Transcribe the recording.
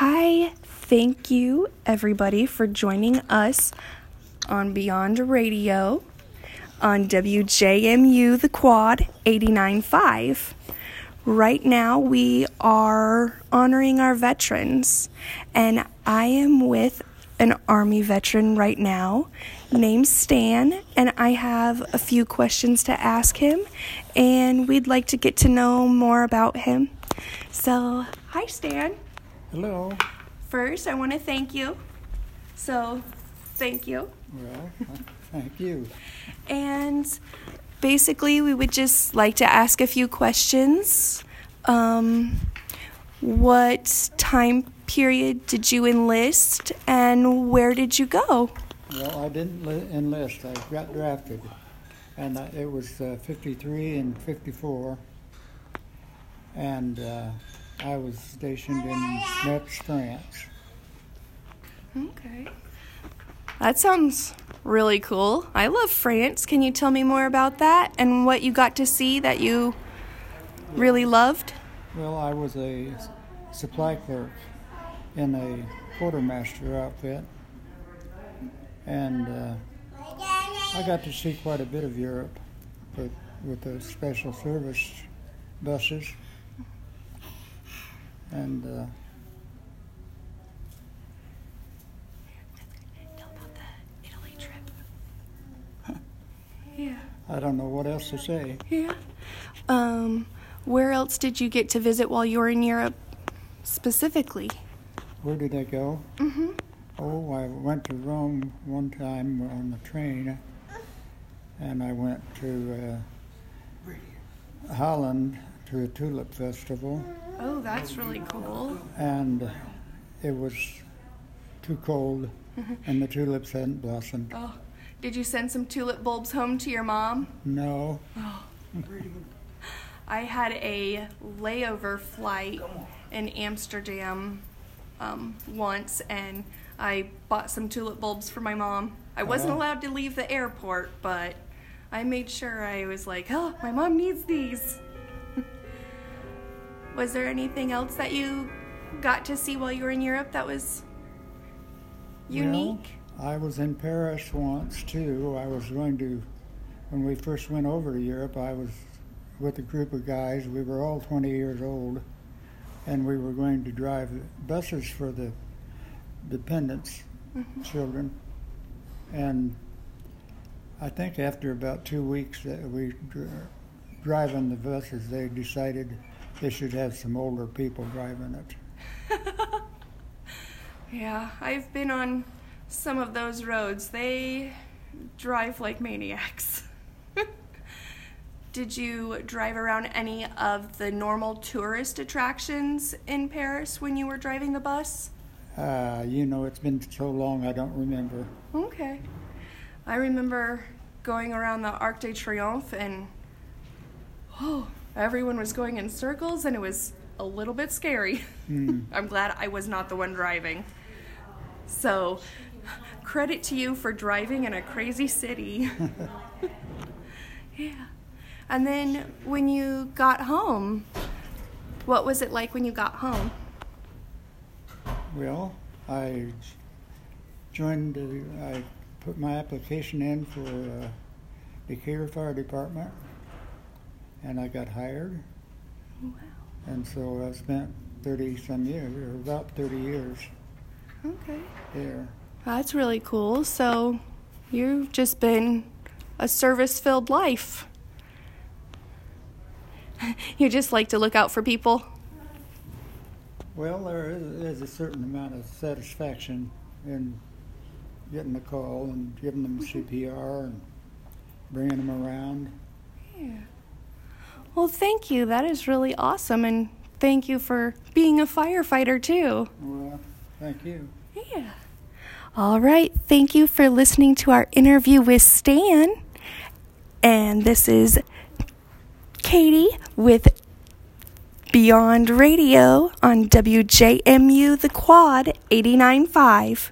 Hi, thank you everybody for joining us on Beyond Radio on WJMU The Quad 89.5. Right now, we are honoring our veterans, and I am with an Army veteran right now named Stan, and I have a few questions to ask him, and we'd like to get to know more about him. So, hi, Stan. Hello. First, I want to thank you. So, thank you. Well, thank you. And basically, we would just like to ask a few questions. Um, what time period did you enlist and where did you go? Well, I didn't li- enlist. I got drafted, and it was uh, 53 and 54, and uh, I was stationed in Metz, France. Okay. That sounds really cool. I love France. Can you tell me more about that and what you got to see that you really loved? Well, I was a supply clerk in a quartermaster outfit, and uh, I got to see quite a bit of Europe with, with the special service buses. And uh, Tell about the Italy trip. Yeah. I don't know what else to say. Yeah. Um, where else did you get to visit while you were in Europe specifically? Where did I go? Mm-hmm. Oh, I went to Rome one time on the train, and I went to uh, Holland to a tulip festival, Oh, that's really cool. and it was too cold, and the tulips hadn't blossomed. Oh, did you send some tulip bulbs home to your mom? No, Oh. I had a layover flight in Amsterdam um, once, and I bought some tulip bulbs for my mom. I wasn't Oh. allowed to leave the airport, but I made sure I was like, oh, my mom needs these. Was there anything else that you got to see while you were in Europe that was unique? Well, I was in Paris once too. I was going to, when we first went over to Europe, I was with a group of guys. We were all 20 years old, and we were going to drive buses for the dependents, mm-hmm. children. And I think after about two weeks that we dr- driving the buses, they decided they should have some older people driving it. Yeah, I've been on some of those roads. They drive like maniacs. Did you drive around any of the normal tourist attractions in Paris when you were driving the bus? Uh, you know, it's been so long I don't remember. Okay. I remember going around the Arc de Triomphe and oh, everyone was going in circles and it was a little bit scary. Hmm. I'm glad I was not the one driving. So, credit to you for driving in a crazy city. yeah. And then when you got home, what was it like when you got home? Well, I joined, uh, I put my application in for uh, Decatur Fire Department, and I got hired. Oh, wow. And so I spent 30 some years, or about 30 years Okay. there. That's really cool. So, you've just been a service filled life. you just like to look out for people. Well, there is, is a certain amount of satisfaction in getting a call and giving them CPR and bringing them around. Well, thank you. That is really awesome. And thank you for being a firefighter, too. Well, thank you. Yeah. All right. Thank you for listening to our interview with Stan. And this is Katie with Beyond Radio on WJMU The Quad 89.5.